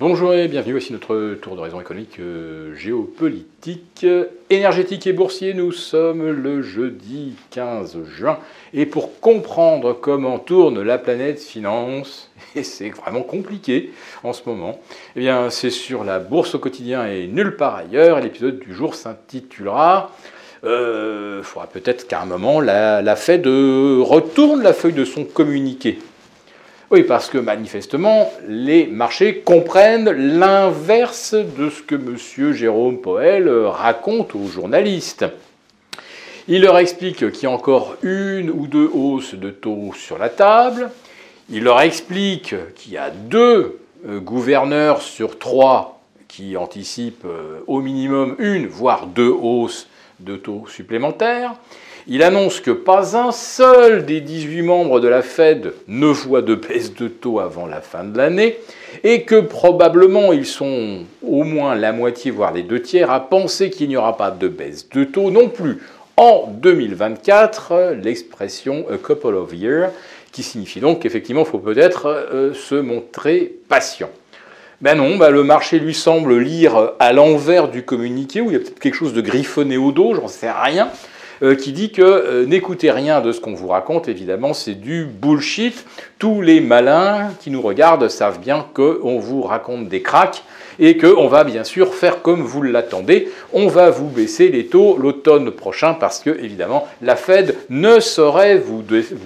Bonjour et bienvenue, voici notre tour d'horizon économique euh, géopolitique, énergétique et boursier. Nous sommes le jeudi 15 juin et pour comprendre comment tourne la planète finance, et c'est vraiment compliqué en ce moment, eh bien c'est sur la bourse au quotidien et nulle part ailleurs. L'épisode du jour s'intitulera il euh, faudra peut-être qu'à un moment la, la Fed retourne la feuille de son communiqué. Oui, parce que manifestement, les marchés comprennent l'inverse de ce que M. Jérôme Poel raconte aux journalistes. Il leur explique qu'il y a encore une ou deux hausses de taux sur la table. Il leur explique qu'il y a deux euh, gouverneurs sur trois qui anticipent euh, au minimum une, voire deux hausses de taux supplémentaires. Il annonce que pas un seul des 18 membres de la Fed ne voit de baisse de taux avant la fin de l'année et que probablement ils sont au moins la moitié, voire les deux tiers, à penser qu'il n'y aura pas de baisse de taux non plus en 2024, l'expression a couple of years, qui signifie donc qu'effectivement il faut peut-être euh, se montrer patient. Ben non, ben le marché lui semble lire à l'envers du communiqué, où il y a peut-être quelque chose de griffonné au dos, j'en sais rien. Euh, qui dit que euh, n'écoutez rien de ce qu'on vous raconte, évidemment, c'est du bullshit. Tous les malins qui nous regardent savent bien qu'on vous raconte des cracks et qu'on va bien sûr faire comme vous l'attendez. On va vous baisser les taux l'automne prochain parce que, évidemment, la Fed ne saurait vous,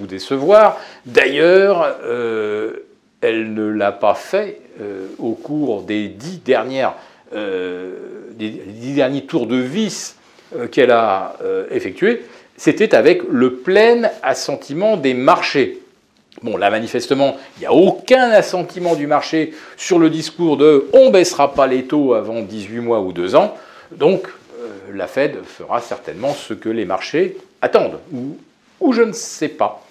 décevoir. D'ailleurs, euh, elle ne l'a pas fait au cours des dix, dernières, des dix derniers tours de vis euh, qu'elle a euh, effectué, c'était avec le plein assentiment des marchés. Bon, là, manifestement, il n'y a aucun assentiment du marché sur le discours de on ne baissera pas les taux avant 18 mois ou 2 ans. Donc, euh, la Fed fera certainement ce que les marchés attendent, ou je ne sais pas.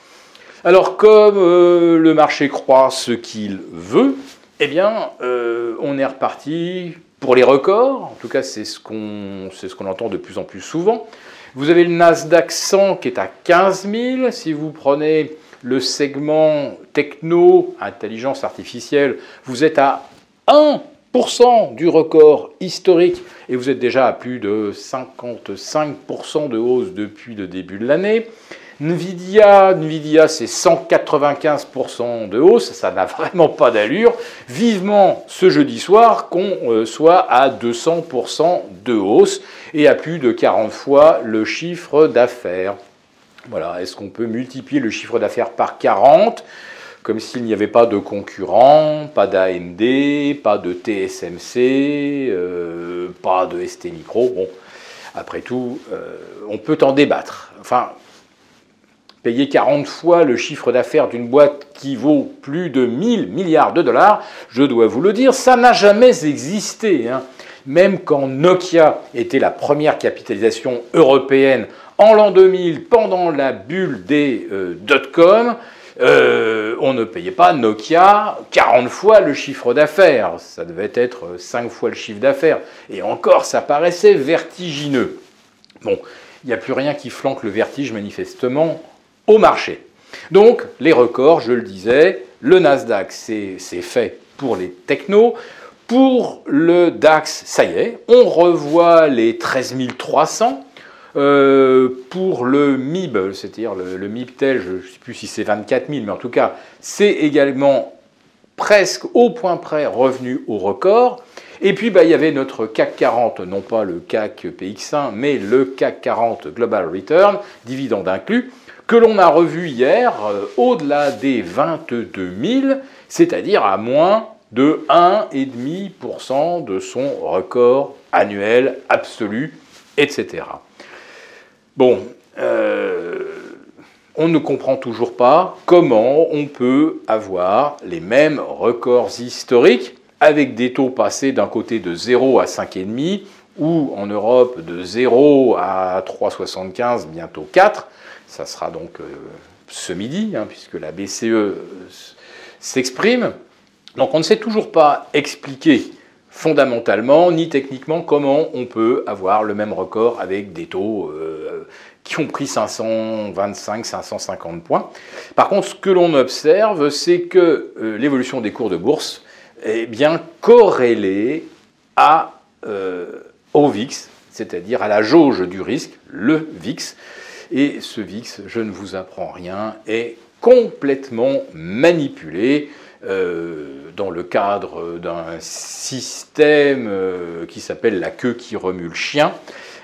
Alors, comme le marché croit ce qu'il veut, eh bien, on est reparti pour les records, en tout cas c'est ce qu'on ce entend de plus en plus souvent, vous avez le Nasdaq 100 qui est à 15 000. Si vous prenez le segment techno, intelligence artificielle, vous êtes à 1% du record historique et vous êtes déjà à plus de 55% de hausse depuis le début de l'année. Nvidia, Nvidia c'est 195% de hausse, ça n'a vraiment pas d'allure. Vivement ce jeudi soir qu'on euh, soit à 200% de hausse et à plus de 40 fois le chiffre d'affaires. Voilà, est-ce qu'on peut multiplier le chiffre d'affaires par 40 comme s'il n'y avait pas de concurrents, pas d'AMD, pas de TSMC, euh, pas de ST Micro? Bon, après tout, euh, on peut en débattre. Enfin, payer 40 fois le chiffre d'affaires d'une boîte qui vaut plus de 1000 milliards de dollars, je dois vous le dire, ça n'a jamais existé. Hein. Même quand Nokia était la première capitalisation européenne en l'an 2000, pendant la bulle des euh, dot-com, euh, on ne payait pas Nokia 40 fois le chiffre d'affaires. Ça devait être 5 fois le chiffre d'affaires. Et encore, ça paraissait vertigineux. Bon, il n'y a plus rien qui flanque le vertige manifestement au marché. Donc les records, je le disais, le Nasdaq c'est fait pour les technos. Pour le DAX, ça y est, on revoit les 13 300. Euh, pour le MIB, c'est-à-dire le, MIBTEL, je ne sais plus si c'est 24 000, mais en tout cas, c'est également presque au point près revenu au record. Et puis, bah, il y avait notre CAC 40, non pas le CAC PX1, mais le CAC 40 Global Return, dividende inclus, que l'on a revu hier euh, au-delà des 22 000, c'est-à-dire à moins de 1,5% de son record annuel absolu, etc. Bon, euh, on ne comprend toujours pas comment on peut avoir les mêmes records historiques avec des taux passés d'un côté de 0 à 5,5 ou en Europe de 0 à 3,75, bientôt 4, ça sera donc euh, ce midi, hein, puisque la BCE euh, s'exprime. Donc on ne sait toujours pas expliquer fondamentalement ni techniquement comment on peut avoir le même record avec des taux euh, qui ont pris 525, 550 points. Par contre, ce que l'on observe, c'est que l'évolution des cours de bourse est bien corrélé à, au VIX, c'est-à-dire à la jauge du risque, le VIX. Et ce VIX, je ne vous apprends rien, est complètement manipulé euh, dans le cadre d'un système euh, qui s'appelle la queue qui remue le chien.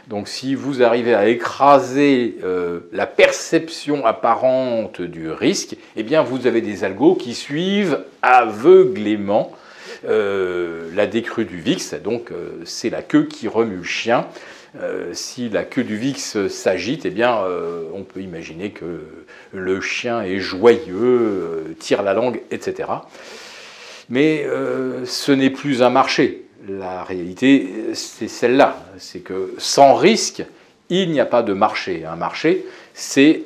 Donc si vous arrivez à écraser euh, la perception apparente du risque, eh bien vous avez des algos qui suivent aveuglément la décrue du VIX. Donc c'est la queue qui remue le chien. si la queue du VIX s'agite, eh bien on peut imaginer que le chien est joyeux, tire la langue, etc. Mais ce n'est plus un marché la réalité, c'est celle-là. C'est que sans risque, il n'y a pas de marché. Un marché, c'est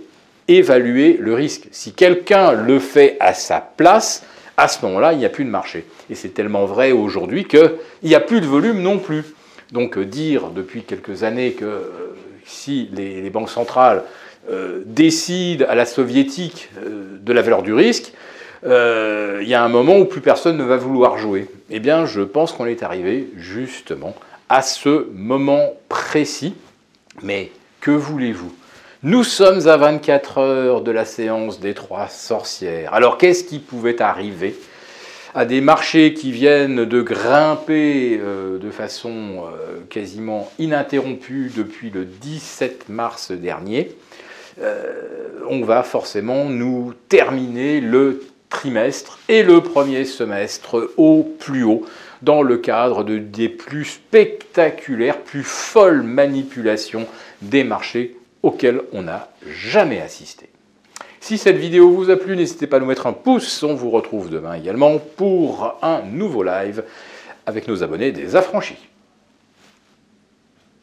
évaluer le risque. Si quelqu'un le fait à sa place, à ce moment-là, il n'y a plus de marché. Et c'est tellement vrai aujourd'hui qu'il n'y a plus de volume non plus. Donc dire depuis quelques années que euh, si les, banques centrales euh, décident à la soviétique euh, de la valeur du risque, euh, il y a un moment où plus personne ne va vouloir jouer. Eh bien, je pense qu'on est arrivé justement à ce moment précis. Mais que voulez-vous? Nous sommes à 24 heures de la séance des trois sorcières. Alors, qu'est-ce qui pouvait arriver à des marchés qui viennent de grimper euh, de façon euh, quasiment ininterrompue depuis le 17 mars dernier, on va forcément nous terminer le trimestre et le premier semestre au plus haut dans le cadre de, des plus spectaculaires, plus folles manipulations des marchés auxquels on n'a jamais assisté. Si cette vidéo vous a plu, n'hésitez pas à nous mettre un pouce. On vous retrouve demain également pour un nouveau live avec nos abonnés des affranchis.